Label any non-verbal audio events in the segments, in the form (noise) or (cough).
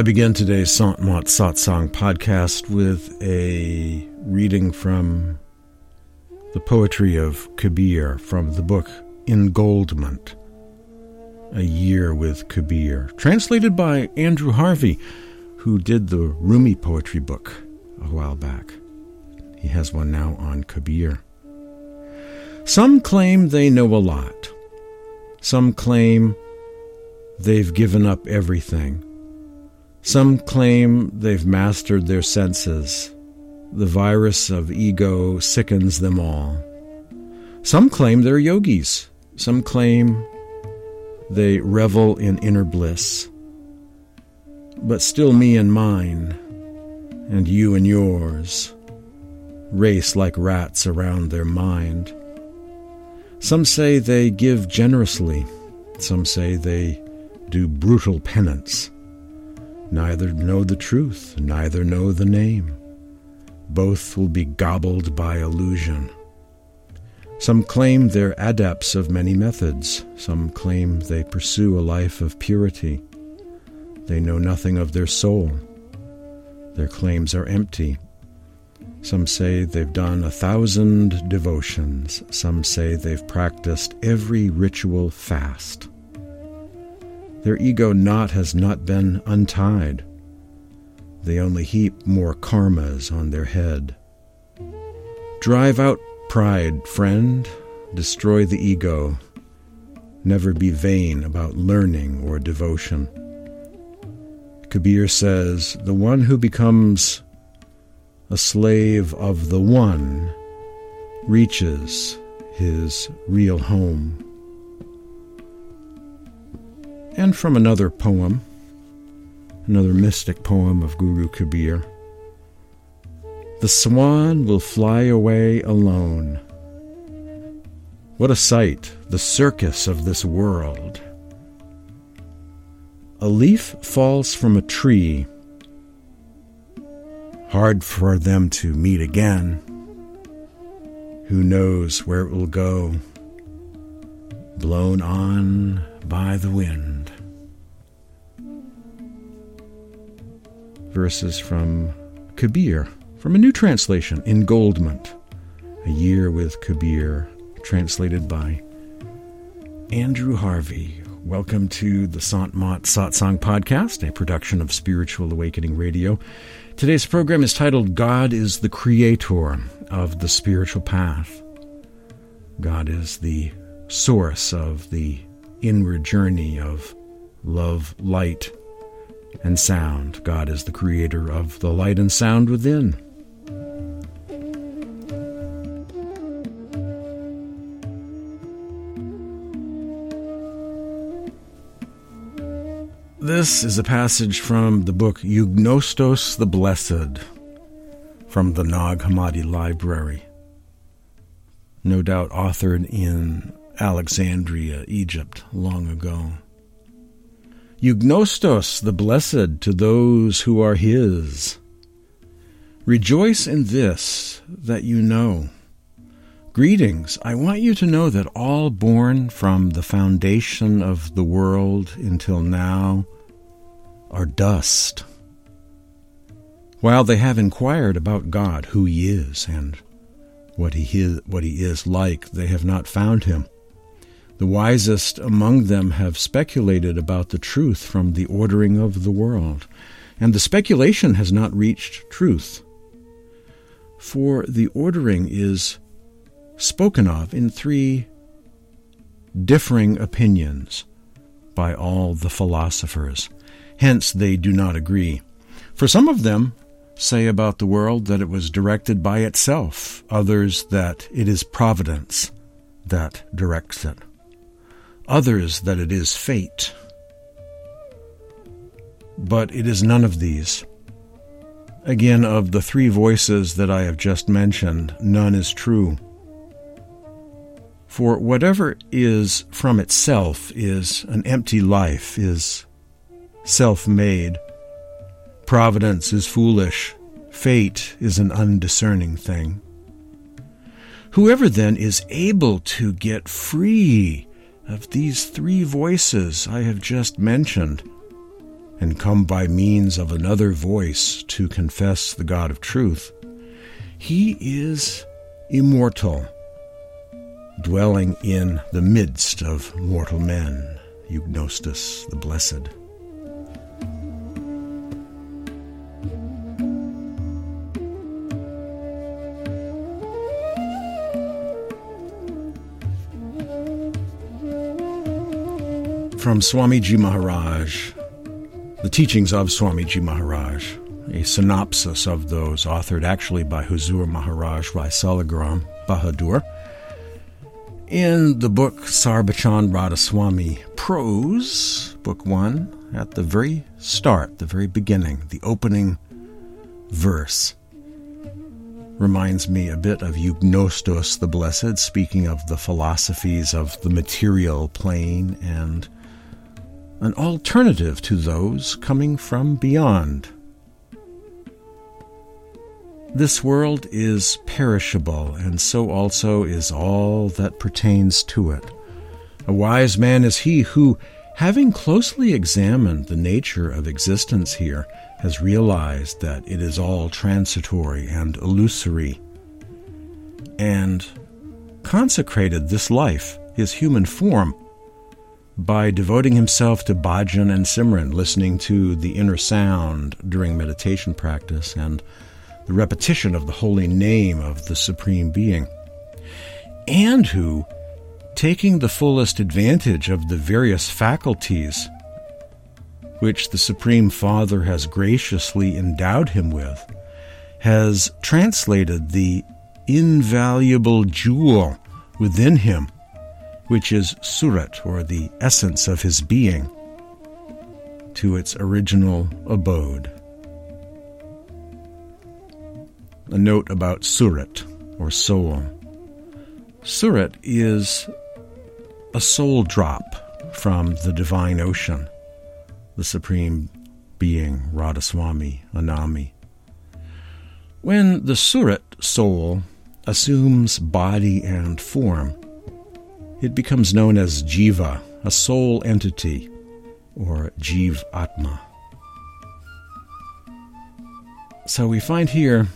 I begin today's Sant Mat Satsang podcast with a reading from the poetry of Kabir from the book Engoldment, A Year with Kabir, translated by Andrew Harvey, who did the Rumi poetry book a while back. He has one now on Kabir. Some claim they know a lot. Some claim they've given up everything. Some claim they've mastered their senses. The virus of ego sickens them all. Some claim they're yogis. Some claim they revel in inner bliss. But still, me and mine, and you and yours, race like rats around their mind. Some say they give generously. Some say they do brutal penance. Neither know the truth, neither know the name. Both will be gobbled by illusion. Some claim they're adepts of many methods. Some claim they pursue a life of purity. They know nothing of their soul. Their claims are empty. Some say they've done a thousand devotions. Some say they've practiced every ritual fast. Their ego knot has not been untied. They only heap more karmas on their head. Drive out pride, friend. Destroy the ego. Never be vain about learning or devotion. Kabir says, The one who becomes a slave of the one reaches his real home and from another poem, another mystic poem of Guru Kabir. The swan will fly away alone. What a sight, the circus of this world. A leaf falls from a tree. Hard for them to meet again. Who knows where it will go? Blown on by the wind. Verses from Kabir, from a new translation, Engoldment, A Year with Kabir, translated by Andrew Harvey. Welcome to the Sant Mat Satsang podcast, a production of Spiritual Awakening Radio. Today's program is titled God is the Creator of the Spiritual Path. God is the source of the inward journey of love, light, and sound. God is the creator of the light and sound within. This is a passage from the book Eugnostos the Blessed from the Nag Hammadi Library, no doubt authored in Alexandria, Egypt, long ago. Eugnostos, the blessed to those who are his. Rejoice in this that you know. Greetings. I want you to know that all born from the foundation of the world until now are dust. While they have inquired about God, who He is, and what He is, what he is like, they have not found Him. The wisest among them have speculated about the truth from the ordering of the world, and the speculation has not reached truth. For the ordering is spoken of in three differing opinions by all the philosophers. Hence, they do not agree. For some of them say about the world that it was directed by itself, others that it is providence that directs it others that it is fate. But it is none of these. Again, of the three voices that I have just mentioned, none is true. For whatever is from itself is an empty life, is self made. Providence is foolish. Fate is an undiscerning thing. Whoever then is able to get free of these three voices I have just mentioned and come by means of another voice to confess the God of truth, he is immortal, dwelling in the midst of mortal men, Eugnostos the Blessed. From Swamiji Maharaj, the teachings of Swamiji Maharaj, a synopsis of those authored actually by Huzur Maharaj Rai Saligram Bahadur. In the book Sarbachan Radhaswami Prose, Book 1, at the very start, the very beginning, the opening verse reminds me a bit of Eugnostos the Blessed, speaking of the philosophies of the material plane and an alternative to those coming from beyond. This world is perishable, and so also is all that pertains to it. A wise man is he who, having closely examined the nature of existence here, has realized that it is all transitory and illusory, and consecrated this life, his human form, by devoting himself to bhajan and simran, listening to the inner sound during meditation practice and the repetition of the holy name of the Supreme Being, and who, taking the fullest advantage of the various faculties which the Supreme Father has graciously endowed him with, has translated the invaluable jewel within him which is Surat, or the essence of his being, to its original abode. A note about Surat, or soul. Surat is a soul drop from the divine ocean, the supreme being, Radhaswami, Anami. When the Surat soul assumes body and form, it becomes known as jiva, a soul entity, or jiv atma. So we find here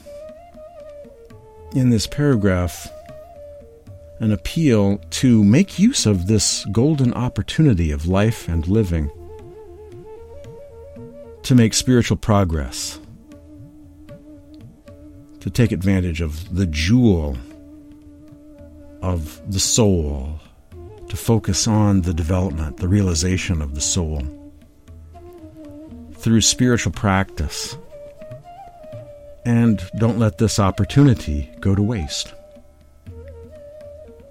in this paragraph an appeal to make use of this golden opportunity of life and living to make spiritual progress, to take advantage of the jewel of the soul to focus on the development, the realization of the soul through spiritual practice. And don't let this opportunity go to waste.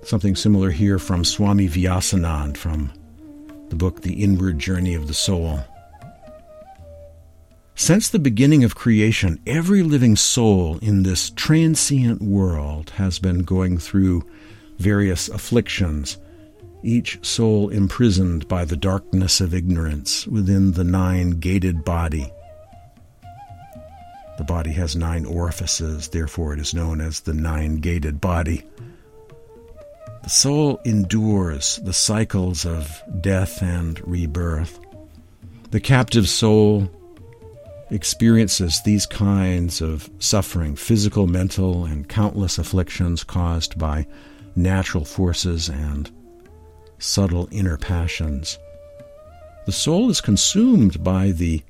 Something similar here from Swami Vyasanand from the book The Inward Journey of the Soul. Since the beginning of creation, every living soul in this transient world has been going through various afflictions each soul imprisoned by the darkness of ignorance within the nine gated body. The body has nine orifices, therefore, it is known as the nine gated body. The soul endures the cycles of death and rebirth. The captive soul experiences these kinds of suffering, physical, mental, and countless afflictions caused by natural forces and subtle inner passions. The soul is consumed by the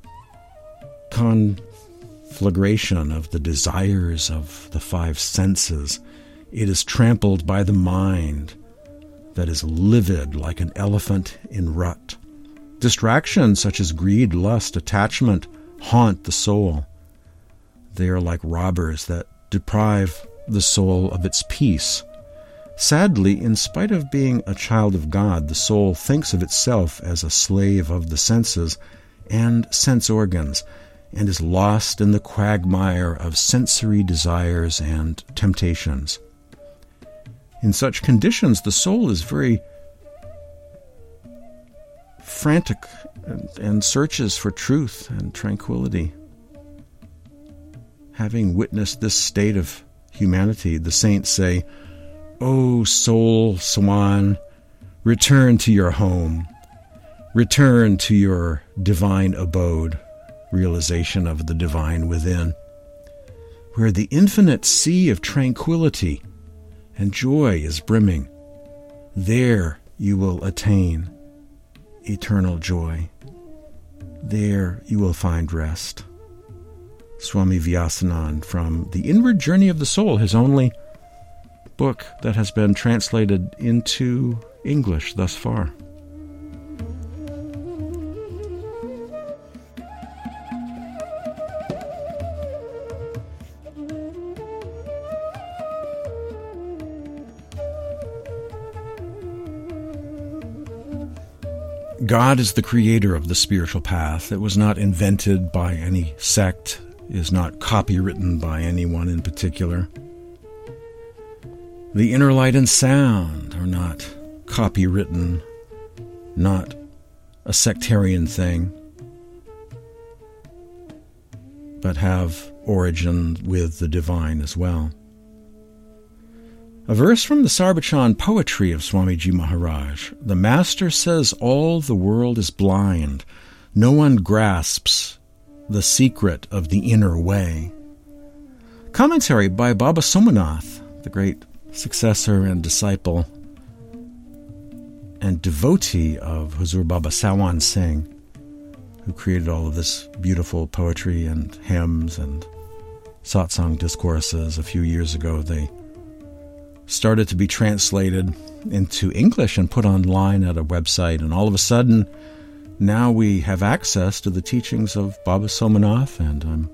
conflagration of the desires of the five senses. It is trampled by the mind that is livid like an elephant in rut. Distractions such as greed, lust, attachment haunt the soul. They are like robbers that deprive the soul of its peace Sadly, in spite of being a child of God, the soul thinks of itself as a slave of the senses and sense organs, and is lost in the quagmire of sensory desires and temptations. In such conditions, the soul is very frantic and, and searches for truth and tranquility. Having witnessed this state of humanity, the saints say, O soul swan, return to your home. Return to your divine abode, realization of the divine within, where the infinite sea of tranquility and joy is brimming. There you will attain eternal joy. There you will find rest. Swami Vyasanand from The Inward Journey of the Soul, his only book that has been translated into English thus far. God is the creator of the spiritual path. It was not invented by any sect, is not copywritten by anyone in particular. The inner light and sound are not copywritten, not a sectarian thing, but have origin with the divine as well. A verse from the Sarbachan poetry of Swamiji Maharaj. The Master says all the world is blind. No one grasps the secret of the inner way. Commentary by Baba Somanath, the great successor and disciple and devotee of Huzur Baba Sawan Singh, who created all of this beautiful poetry and hymns and satsang discourses a few years ago. They started to be translated into English and put online at a website. And all of a sudden, now we have access to the teachings of Baba Somanath, and I'm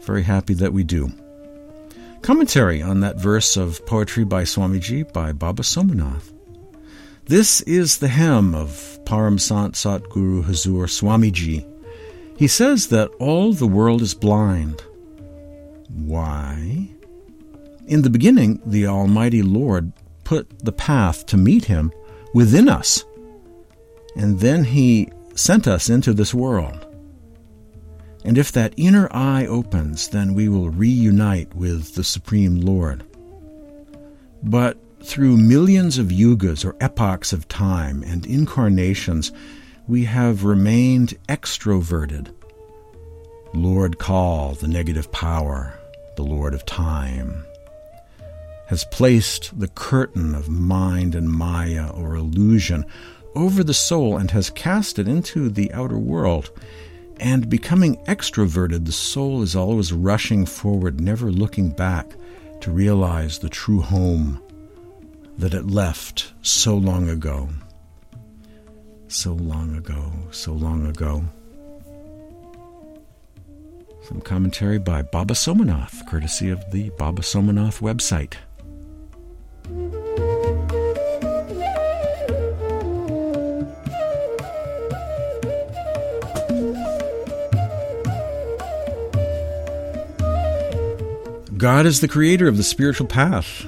very happy that we do. Commentary on that verse of poetry by Swamiji by Baba Somanath. This is the hymn of Param Sant Satguru Hazur Swamiji. He says that all the world is blind. Why? In the beginning, the Almighty Lord put the path to meet Him within us, and then He sent us into this world. And if that inner eye opens, then we will reunite with the Supreme Lord. But through millions of yugas or epochs of time and incarnations, we have remained extroverted. Lord Kal, the negative power, the Lord of time has placed the curtain of mind and maya or illusion over the soul and has cast it into the outer world. And becoming extroverted, the soul is always rushing forward, never looking back to realize the true home that it left so long ago. So long ago, so long ago. Some commentary by Baba Somanath, courtesy of the Baba Somanath website. God is the creator of the spiritual path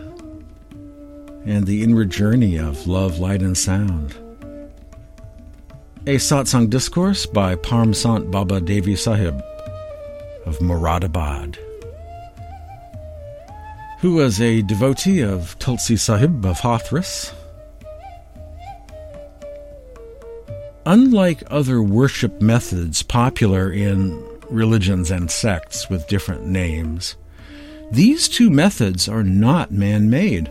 and the inward journey of love, light, and sound. A satsang discourse by Param Sant Baba Devi Sahib of Moradabad, who was a devotee of Tulsi Sahib of Hathras. Unlike other worship methods popular in religions and sects with different names, these two methods are not man made.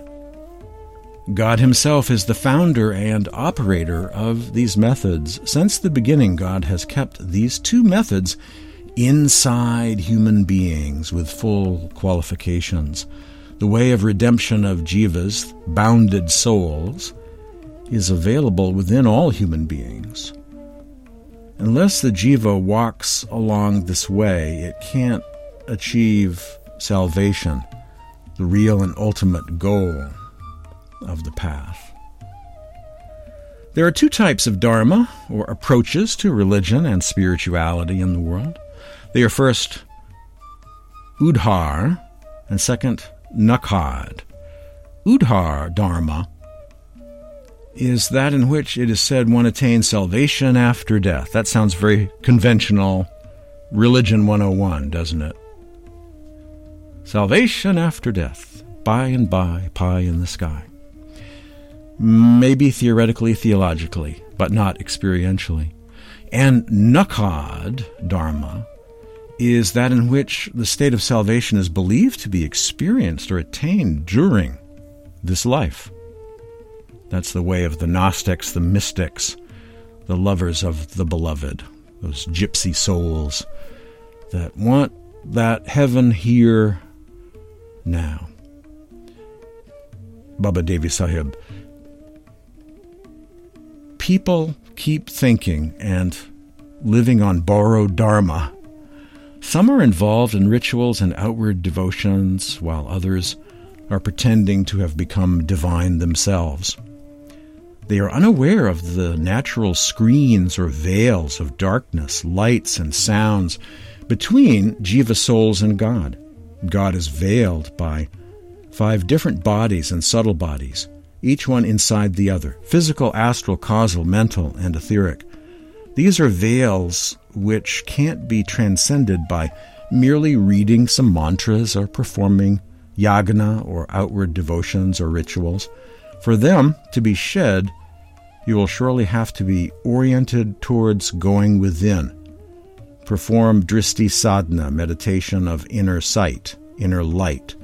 God Himself is the founder and operator of these methods. Since the beginning, God has kept these two methods inside human beings with full qualifications. The way of redemption of jivas, bounded souls, is available within all human beings. Unless the jiva walks along this way, it can't achieve salvation, the real and ultimate goal of the path. There are two types of dharma, or approaches to religion and spirituality in the world. They are first udhar, and second nakad. Udhar dharma is that in which it is said one attains salvation after death. That sounds very conventional, religion 101, doesn't it? Salvation after death, by and by, pie in the sky. Maybe theoretically, theologically, but not experientially. And Nakad Dharma is that in which the state of salvation is believed to be experienced or attained during this life. That's the way of the Gnostics, the mystics, the lovers of the beloved, those gypsy souls that want that heaven here now. Baba Devi Sahib. People keep thinking and living on borrowed dharma. Some are involved in rituals and outward devotions, while others are pretending to have become divine themselves. They are unaware of the natural screens or veils of darkness, lights, and sounds between jiva souls and God. God is veiled by five different bodies and subtle bodies, each one inside the other physical, astral, causal, mental, and etheric. These are veils which can't be transcended by merely reading some mantras or performing yagana or outward devotions or rituals. For them to be shed, you will surely have to be oriented towards going within. Perform dristi sadhana, meditation of inner sight, inner light,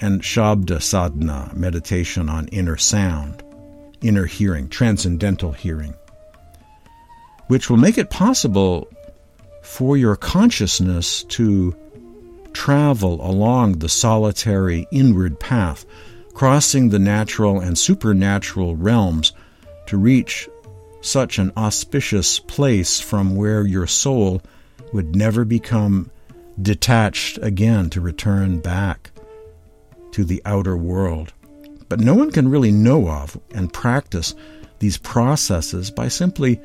and shabda sadhana, meditation on inner sound, inner hearing, transcendental hearing, which will make it possible for your consciousness to travel along the solitary inward path, crossing the natural and supernatural realms to reach such an auspicious place from where your soul would never become detached again to return back to the outer world. But no one can really know of and practice these processes by simply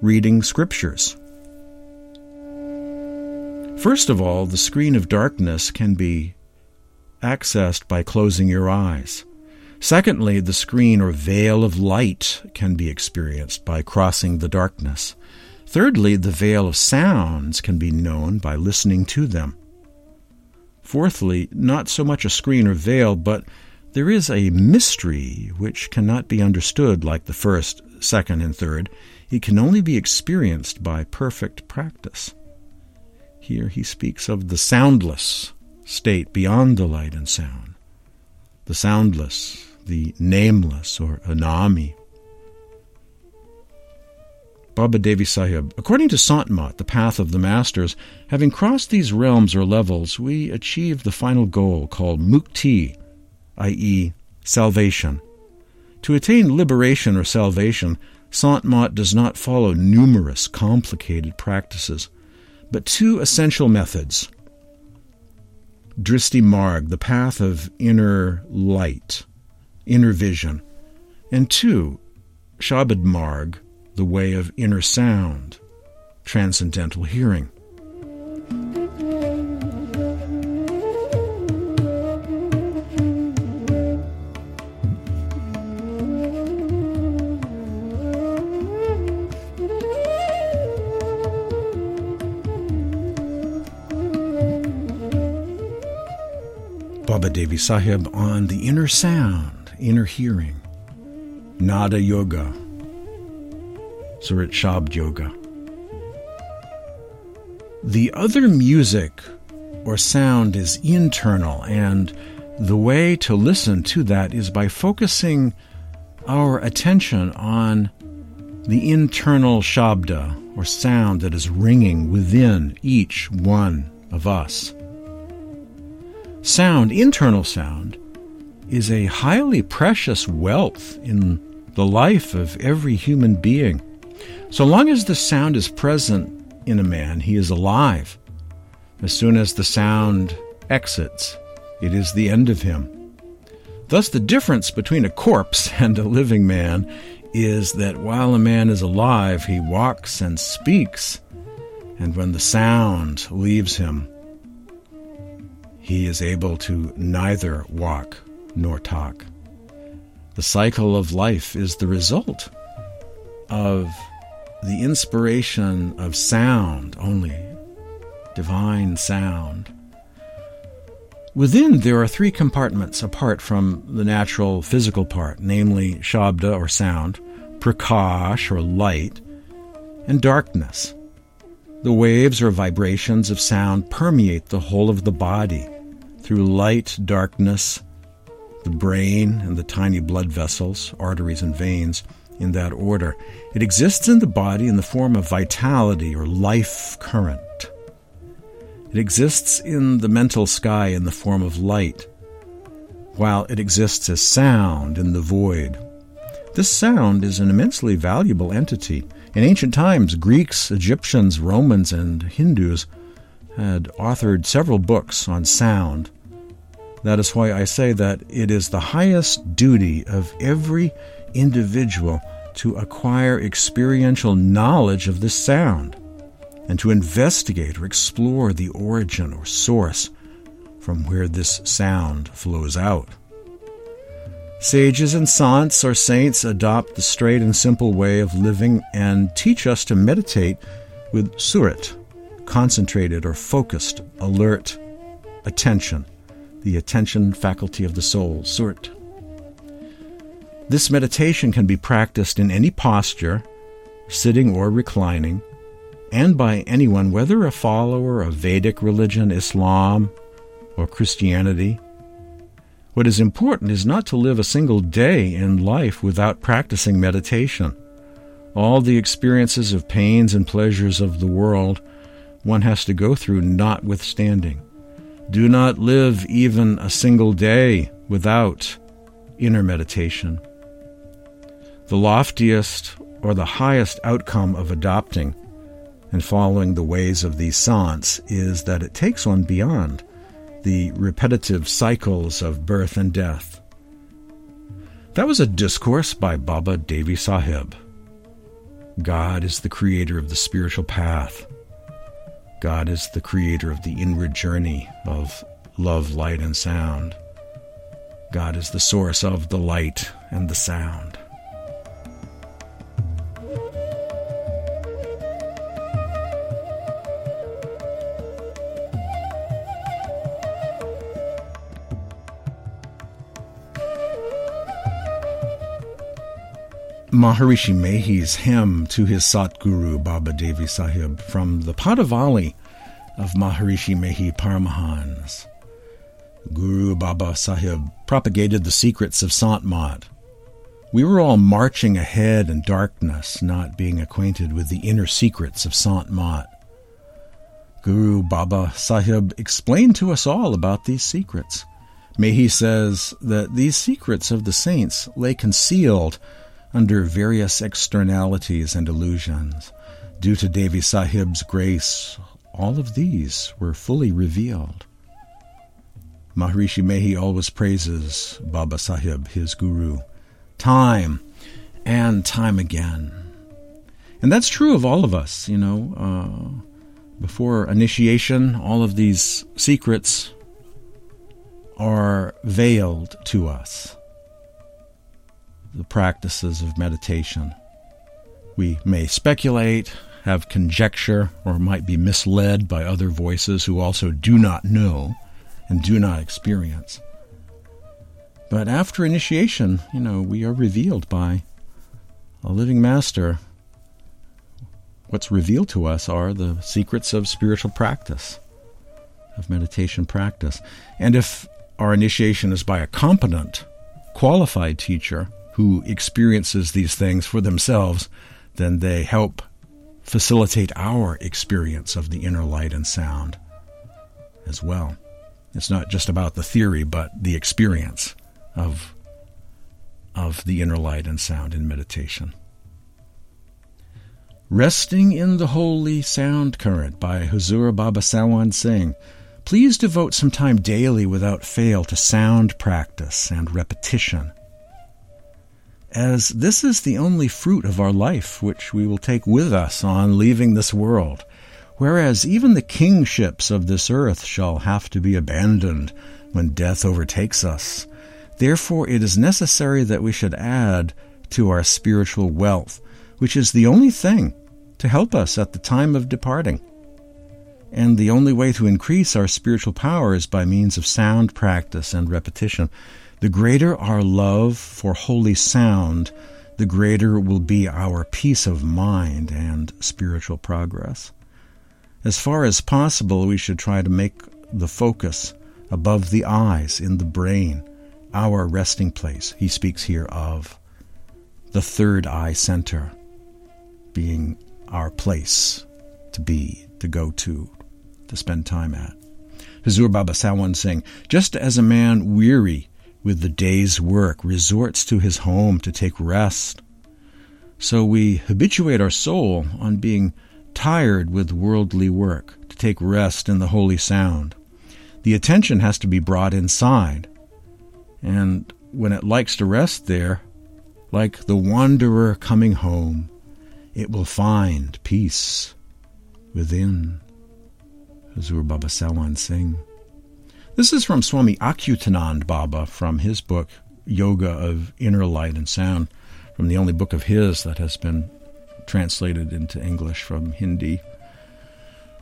reading scriptures. First of all, the screen of darkness can be accessed by closing your eyes. Secondly, the screen or veil of light can be experienced by crossing the darkness. Thirdly, the veil of sounds can be known by listening to them. Fourthly, not so much a screen or veil, but there is a mystery which cannot be understood like the first, second, and third. It can only be experienced by perfect practice. Here he speaks of the soundless state beyond the light and sound, the soundless, the nameless or Anami. Baba Devi Sahib, according to Santmat, the path of the masters, having crossed these realms or levels, we achieve the final goal called mukti, i.e., salvation. To attain liberation or salvation, Santmat does not follow numerous complicated practices, but two essential methods. Dristi Marg, the path of inner light, inner vision, and two, Shabad Marg, the way of inner sound, transcendental hearing. Baba Devi Sahib on the inner sound inner hearing, Nada Yoga, Surat Shabd Yoga. The other music or sound is internal, and the way to listen to that is by focusing our attention on the internal shabda or sound that is ringing within each one of us. Sound, internal sound, is a highly precious wealth in the life of every human being. So long as the sound is present in a man, he is alive. As soon as the sound exits, it is the end of him. Thus, the difference between a corpse (laughs) and a living man is that while a man is alive, he walks and speaks, and when the sound leaves him, he is able to neither walk nor talk. The cycle of life is the result of the inspiration of sound only, divine sound. Within, there are three compartments apart from the natural physical part, namely Shabda or sound, prakash or light, and darkness. The waves or vibrations of sound permeate the whole of the body through light, darkness, the brain, and the tiny blood vessels, arteries, and veins, in that order. It exists in the body in the form of vitality or life current. It exists in the mental sky in the form of light, while it exists as sound in the void. This sound is an immensely valuable entity. In ancient times, Greeks, Egyptians, Romans, and Hindus had authored several books on sound. That is why I say that it is the highest duty of every individual to acquire experiential knowledge of this sound and to investigate or explore the origin or source from where this sound flows out. Sages and saints or saints adopt the straight and simple way of living and teach us to meditate with surat, concentrated or focused, alert attention, the attention faculty of the soul, surat. This meditation can be practiced in any posture, sitting or reclining, and by anyone, whether a follower of Vedic religion, Islam, or Christianity what is important is not to live a single day in life without practicing meditation. All the experiences of pains and pleasures of the world one has to go through notwithstanding. Do not live even a single day without inner meditation. The loftiest or the highest outcome of adopting and following the ways of these saints is that it takes one beyond the repetitive cycles of birth and death. That was a discourse by Baba Devi Sahib. God is the creator of the spiritual path. God is the creator of the inward journey of love, light, and sound. God is the source of the light and the sound. Maharishi Mehi's hymn to his Satguru Baba Devi Sahib from the Padavali of Maharishi Mehi Paramahans. Guru Baba Sahib propagated the secrets of Sant Mat. We were all marching ahead in darkness, not being acquainted with the inner secrets of Sant Mat. Guru Baba Sahib explained to us all about these secrets. Mehi says that these secrets of the saints lay concealed under various externalities and illusions. Due to Devi Sahib's grace, all of these were fully revealed. Maharishi Mehi always praises Baba Sahib, his guru, time and time again. And that's true of all of us, you know. Uh, before initiation, all of these secrets are veiled to us the practices of meditation. We may speculate, have conjecture, or might be misled by other voices who also do not know and do not experience. But after initiation, you know, we are revealed by a living master. What's revealed to us are the secrets of spiritual practice, of meditation practice. And if our initiation is by a competent, qualified teacher, who experiences these things for themselves, then they help facilitate our experience of the inner light and sound as well. It's not just about the theory, but the experience of, of the inner light and sound in meditation. Resting in the Holy Sound Current by Huzur Baba Sawan Singh. Please devote some time daily without fail to sound practice and repetition as this is the only fruit of our life which we will take with us on leaving this world, whereas even the kingships of this earth shall have to be abandoned when death overtakes us. Therefore, it is necessary that we should add to our spiritual wealth, which is the only thing to help us at the time of departing. And the only way to increase our spiritual power is by means of sound practice and repetition. The greater our love for holy sound, the greater will be our peace of mind and spiritual progress. As far as possible, we should try to make the focus above the eyes in the brain our resting place. He speaks here of the third eye center being our place to be, to go to, to spend time at. Hazur Baba Sawan Singh, just as a man weary with the day's work resorts to his home to take rest, so we habituate our soul on being tired with worldly work to take rest in the holy sound. The attention has to be brought inside, and when it likes to rest there, like the wanderer coming home, it will find peace within. Hazur Baba Sawan Singh. This is from Swami Achyutanand Baba from his book Yoga of Inner Light and Sound, from the only book of his that has been translated into English from Hindi.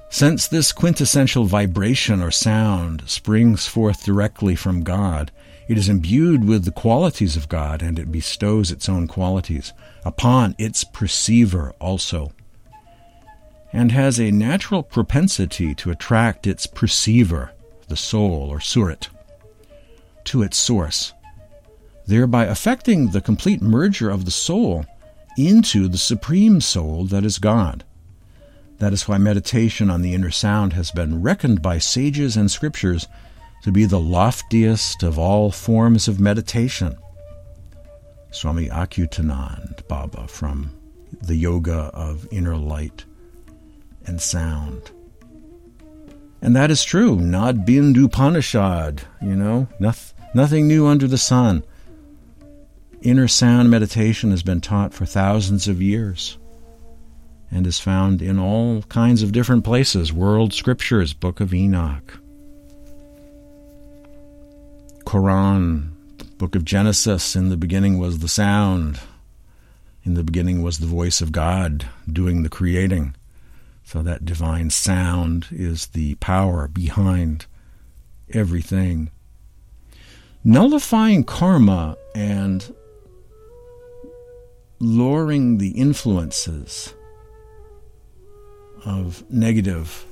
Since this quintessential vibration or sound springs forth directly from God, it is imbued with the qualities of God and it bestows its own qualities upon its perceiver also, and has a natural propensity to attract its perceiver, the soul or surat, to its source, thereby affecting the complete merger of the soul into the supreme soul that is God. That is why meditation on the inner sound has been reckoned by sages and scriptures to be the loftiest of all forms of meditation. Swami Achyutanand Baba from the Yoga of Inner Light and Sound. And that is true. Nad Bindu Upanishad, you know, nothing new under the sun. Inner sound meditation has been taught for thousands of years and is found in all kinds of different places world scriptures, Book of Enoch, Quran, Book of Genesis. In the beginning was the sound, in the beginning was the voice of God doing the creating. So that divine sound is the power behind everything. Nullifying karma and lowering the influences of negative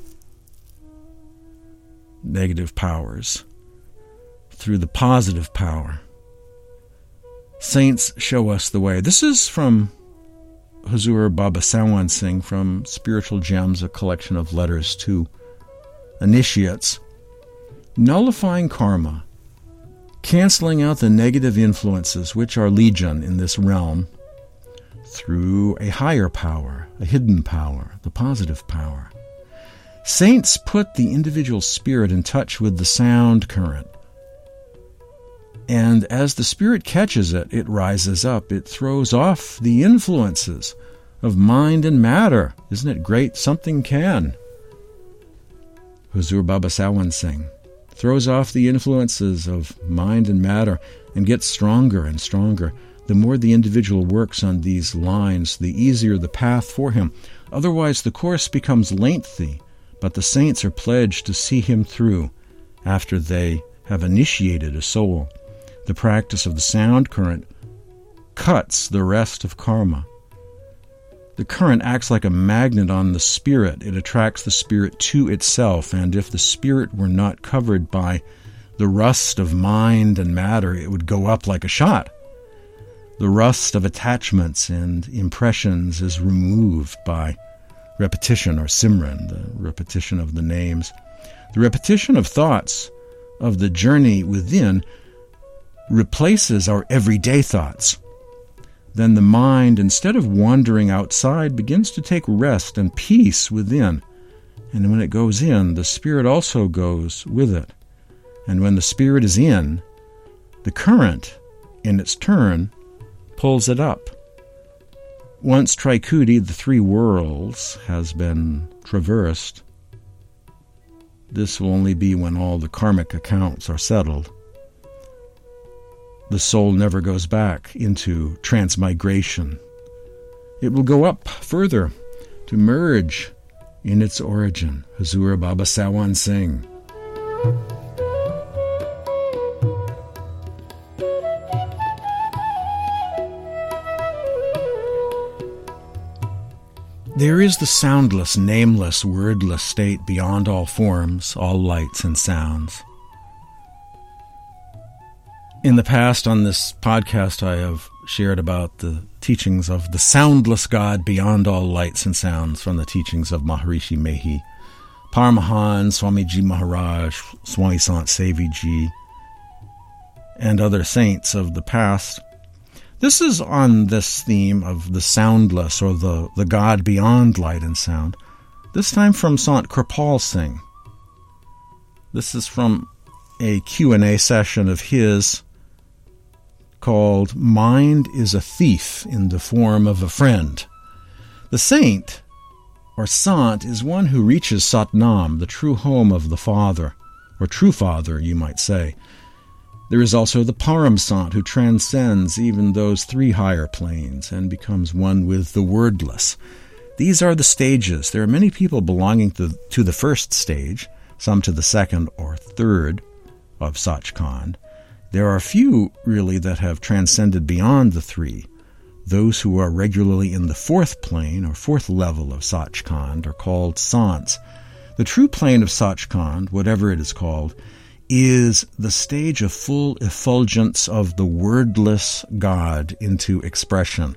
negative powers through the positive power. Saints show us the way. This is from Hazur Baba Sawan Singh from Spiritual Gems, a collection of letters to initiates. Nullifying karma, canceling out the negative influences which are legion in this realm through a higher power, a hidden power, the positive power. Saints put the individual spirit in touch with the sound current. And as the spirit catches it, it rises up. It throws off the influences of mind and matter. Isn't it great? Something can. Huzur Baba Sawan Singh throws off the influences of mind and matter and gets stronger and stronger the more the individual works on these lines, the easier the path for him. Otherwise, the course becomes lengthy, but the saints are pledged to see him through after they have initiated a soul. The practice of the sound current cuts the rest of karma. The current acts like a magnet on the spirit. It attracts the spirit to itself, and if the spirit were not covered by the rust of mind and matter, it would go up like a shot. The rust of attachments and impressions is removed by repetition or simran, the repetition of the names. The repetition of thoughts of the journey within replaces our everyday thoughts. Then the mind, instead of wandering outside, begins to take rest and peace within. And when it goes in, the spirit also goes with it. And when the spirit is in, the current, in its turn, pulls it up. Once Trikuti, the three worlds, has been traversed, this will only be when all the karmic accounts are settled. The soul never goes back into transmigration. It will go up further to merge in its origin. Hazura Baba Sawan Singh. There is the soundless, nameless, wordless state beyond all forms, all lights and sounds. In the past, on this podcast, I have shared about the teachings of the soundless God beyond all lights and sounds from the teachings of Maharishi Mehi, Paramahan, Swamiji Maharaj, Swami Sant Sevi Ji, and other saints of the past. This is on this theme of the soundless or the, the God beyond light and sound. This time from Sant Kirpal Singh. This is from a Q&A session of his called Mind is a Thief in the Form of a Friend. The saint, or Sant, is one who reaches Satnam, the true home of the Father, or true Father, you might say. There is also the Param Sant, who transcends even those three higher planes and becomes one with the wordless. These are the stages. There are many people belonging to, to the first stage, some to the second or third of Sachkhand. There are few, really, that have transcended beyond the three. Those who are regularly in the fourth plane or fourth level of Sachkhand are called Sants. The true plane of Sachkhand, whatever it is called, is the stage of full effulgence of the wordless God into expression.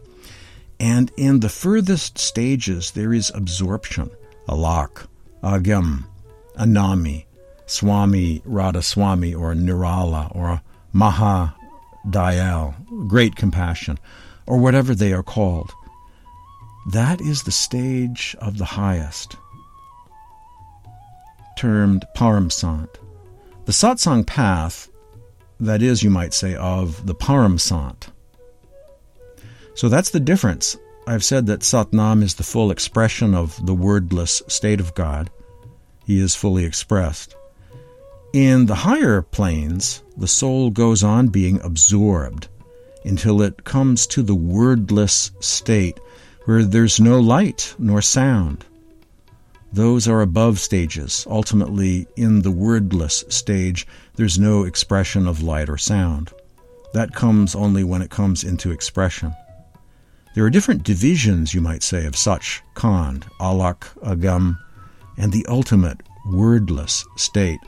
And in the furthest stages, there is absorption, alak, agam, anami, swami, radha-swami, or nirala, or maha dayal, great compassion, or whatever they are called. That is the stage of the highest, termed paramsant. The satsang path, that is, you might say, of the paramsant. So that's the difference. I've said that Satnam is the full expression of the wordless state of God. He is fully expressed. In the higher planes, the soul goes on being absorbed until it comes to the wordless state where there's no light nor sound. Those are above stages. Ultimately, in the wordless stage, there's no expression of light or sound. That comes only when it comes into expression. There are different divisions, you might say, of Sach Khand, Alak, Agam, and the ultimate wordless state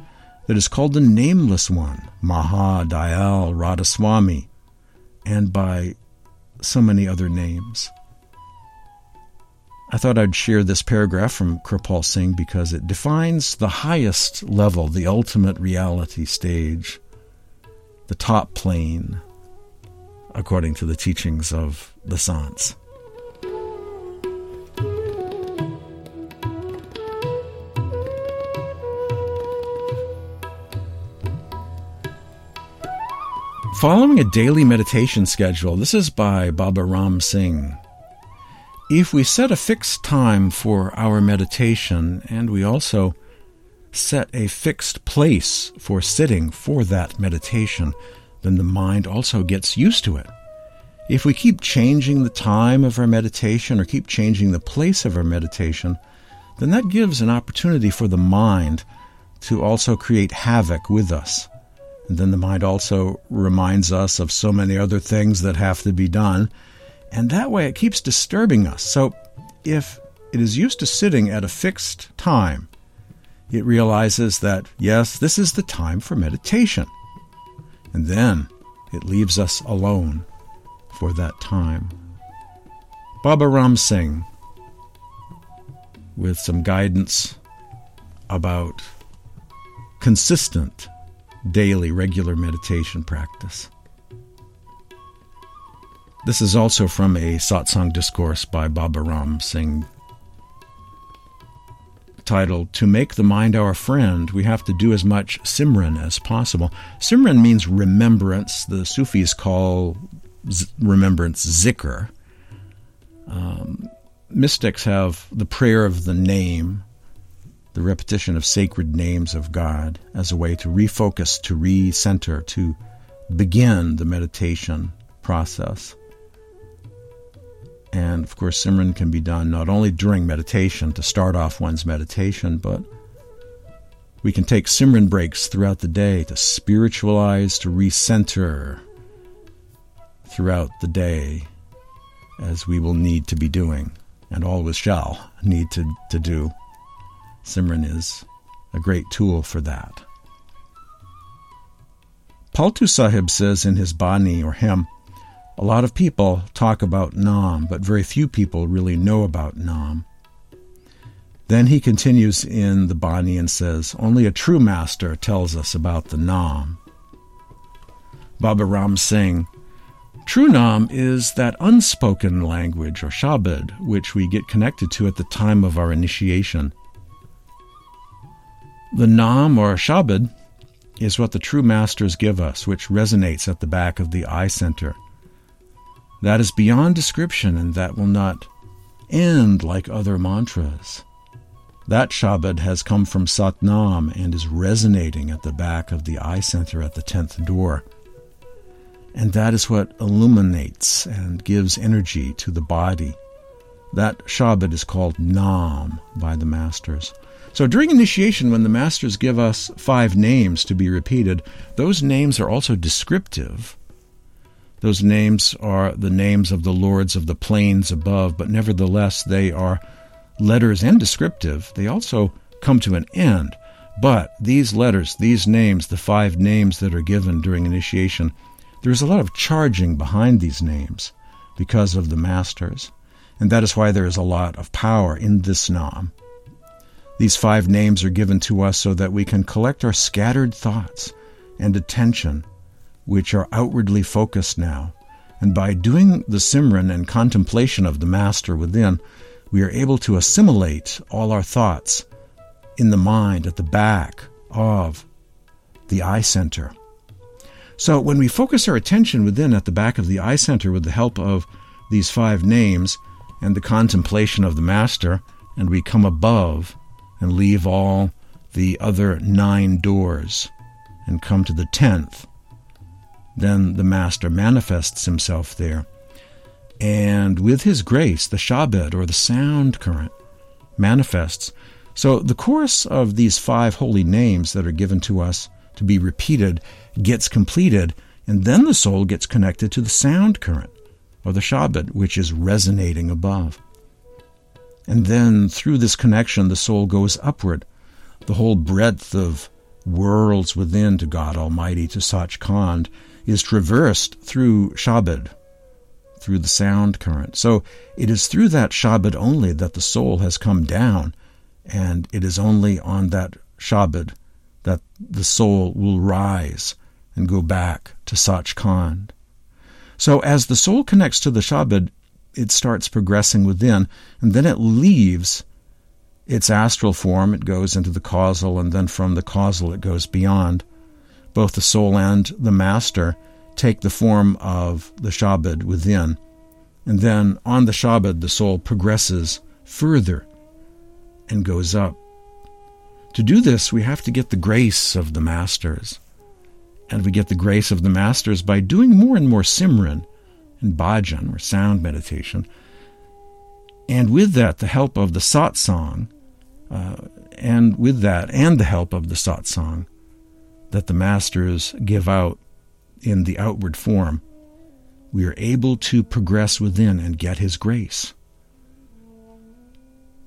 that is called the Nameless One, Maha, Dayal, Radha-swami, and by so many other names. I thought I'd share this paragraph from Kirpal Singh because it defines the highest level, the ultimate reality stage, the top plane, according to the teachings of the Sants. Following a daily meditation schedule, this is by Baba Ram Singh. If we set a fixed time for our meditation and we also set a fixed place for sitting for that meditation, then the mind also gets used to it. If we keep changing the time of our meditation or keep changing the place of our meditation, then that gives an opportunity for the mind to also create havoc with us. And then the mind also reminds us of so many other things that have to be done and that way it keeps disturbing us. So if it is used to sitting at a fixed time, it realizes that, yes, this is the time for meditation. And then it leaves us alone for that time. Baba Ram Singh, with some guidance about consistent daily regular meditation practice. This is also from a satsang discourse by Baba Ram Singh titled To Make the Mind Our Friend, we have to do as much Simran as possible. Simran means remembrance. The Sufis call z- remembrance zikr. Um, mystics have the prayer of the name, the repetition of sacred names of God, as a way to refocus, to recenter, to begin the meditation process. And of course, Simran can be done not only during meditation to start off one's meditation, but we can take Simran breaks throughout the day to spiritualize, to recenter throughout the day, as we will need to be doing and always shall need to, to do. Simran is a great tool for that. Paltu Sahib says in his Bani or hymn, a lot of people talk about Nam, but very few people really know about Nam. Then he continues in the Bani and says, Only a true master tells us about the Nam. Baba Ram Singh, True Nam is that unspoken language or Shabad which we get connected to at the time of our initiation. The Nam or Shabad is what the true masters give us, which resonates at the back of the eye center. That is beyond description and that will not end like other mantras. That Shabad has come from Satnam and is resonating at the back of the eye center at the tenth door. And that is what illuminates and gives energy to the body. That Shabad is called Nam by the masters. So during initiation, when the masters give us five names to be repeated, those names are also descriptive. Those names are the names of the lords of the plains above, but nevertheless they are letters and descriptive, they also come to an end. But these letters, these names, the five names that are given during initiation, there's a lot of charging behind these names because of the masters. And that is why there is a lot of power in this Nam. These five names are given to us so that we can collect our scattered thoughts and attention, which are outwardly focused now. And by doing the Simran and contemplation of the Master within, we are able to assimilate all our thoughts in the mind at the back of the eye center. So when we focus our attention within at the back of the eye center with the help of these five names and the contemplation of the Master, and we come above and leave all the other nine doors and come to the tenth, then the Master manifests himself there and with his grace, the Shabad or the sound current manifests. So the chorus of these five holy names that are given to us to be repeated gets completed, and then the soul gets connected to the sound current or the Shabad, which is resonating above. And then through this connection, the soul goes upward, the whole breadth of worlds within to God Almighty, to Sach Khand, is traversed through Shabad, through the sound current. So it is through that Shabad only that the soul has come down, and it is only on that Shabad that the soul will rise and go back to Sachkhand. So as the soul connects to the Shabad, it starts progressing within, and then it leaves its astral form, it goes into the causal, and then from the causal it goes beyond. Both the soul and the master take the form of the Shabad within. And then on the Shabad, the soul progresses further and goes up. To do this, we have to get the grace of the Masters. And we get the grace of the Masters by doing more and more Simran and Bhajan, or sound meditation. And with that, the help of the satsang, uh, and with that, and the help of the satsang that the Masters give out in the outward form, we are able to progress within and get His grace.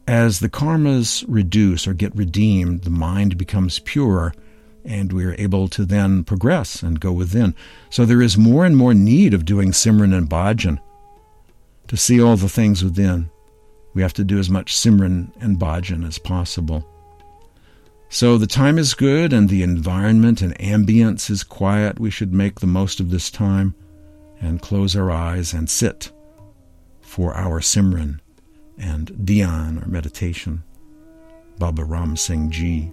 As the karmas reduce or get redeemed, the mind becomes purer, and we are able to then progress and go within. So there is more and more need of doing Simran and Bhajan. To see all the things within, we have to do as much Simran and Bhajan as possible. So the time is good and the environment and ambience is quiet. We should make the most of this time and close our eyes and sit for our Simran and Dhyan or meditation. Baba Ram Singh Ji.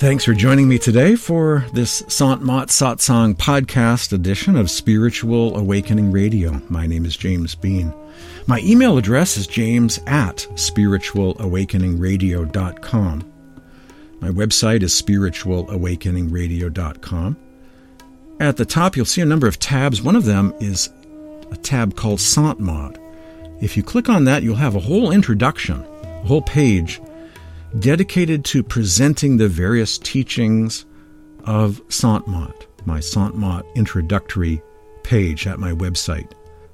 Thanks for joining me today for this Sant Mat Satsang podcast edition of Spiritual Awakening Radio. My name is James Bean. My email address is james at spiritualawakeningradio.com. My website is spiritualawakeningradio.com. at the top, you'll see a number of tabs. One of them is a tab called Sant Mat. If you click on that, you'll have a whole introduction, a whole page dedicated to presenting the various teachings of Sant Mat, my Sant Mat introductory page at my website.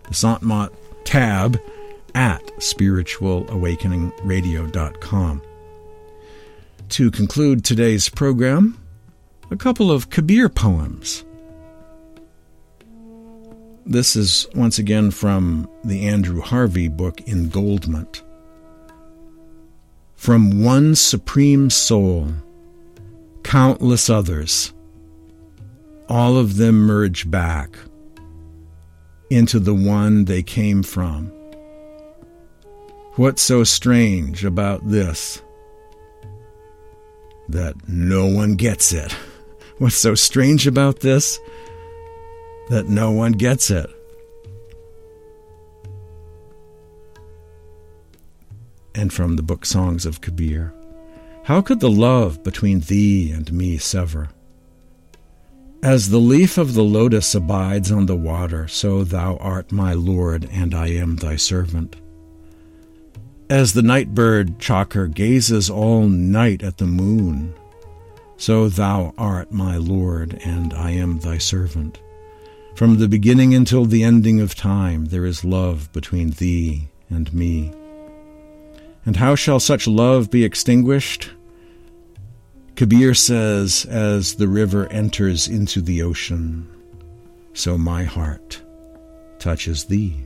The Sant Mat tab at spiritualawakeningradio.com. To conclude today's program, a couple of Kabir poems. This is once again from the Andrew Harvey book, Engoldment. From one supreme soul, countless others, all of them merge back into the one they came from. What's so strange about this? That no one gets it. (laughs) What's so strange about this? That no one gets it. And from the book Songs of Kabir How could the love between thee and me sever? As the leaf of the lotus abides on the water, so thou art my Lord, and I am thy servant. As the night bird Chakor gazes all night at the moon, so thou art my Lord, and I am thy servant. From the beginning until the ending of time, there is love between thee and me. And how shall such love be extinguished? Kabir says, As the river enters into the ocean, so my heart touches thee.